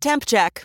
Temp check.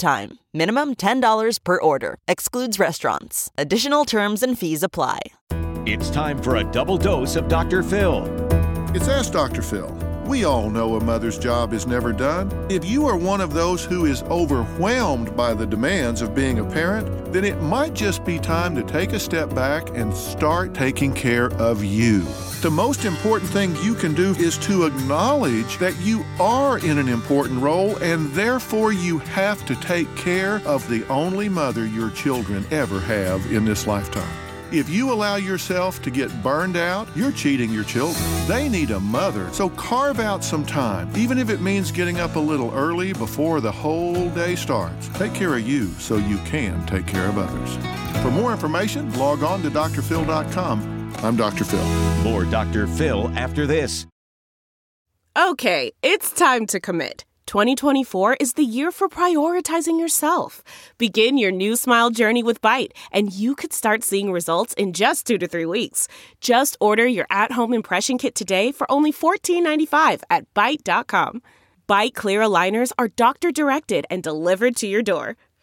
time. Minimum $10 per order. Excludes restaurants. Additional terms and fees apply. It's time for a double dose of Dr. Phil. It's Ask Dr. Phil. We all know a mother's job is never done. If you are one of those who is overwhelmed by the demands of being a parent, then it might just be time to take a step back and start taking care of you. The most important thing you can do is to acknowledge that you are in an important role and therefore you have to take care of the only mother your children ever have in this lifetime. If you allow yourself to get burned out, you're cheating your children. They need a mother, so carve out some time, even if it means getting up a little early before the whole day starts. Take care of you so you can take care of others. For more information, log on to drphil.com. I'm Dr. Phil. More Dr. Phil after this. Okay, it's time to commit. 2024 is the year for prioritizing yourself. Begin your new smile journey with Byte, and you could start seeing results in just two to three weeks. Just order your at home impression kit today for only $14.95 at Byte.com. Byte clear aligners are doctor directed and delivered to your door.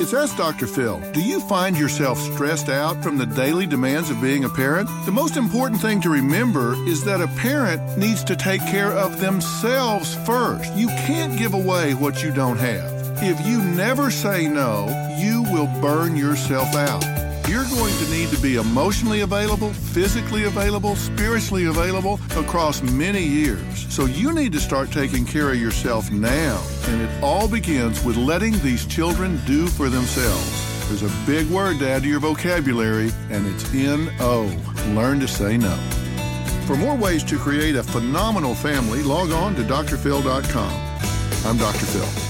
It's Ask Dr. Phil. Do you find yourself stressed out from the daily demands of being a parent? The most important thing to remember is that a parent needs to take care of themselves first. You can't give away what you don't have. If you never say no, you will burn yourself out. You're going to need to be emotionally available, physically available, spiritually available across many years. So you need to start taking care of yourself now. And it all begins with letting these children do for themselves. There's a big word to add to your vocabulary, and it's N-O. Learn to say no. For more ways to create a phenomenal family, log on to drphil.com. I'm Dr. Phil.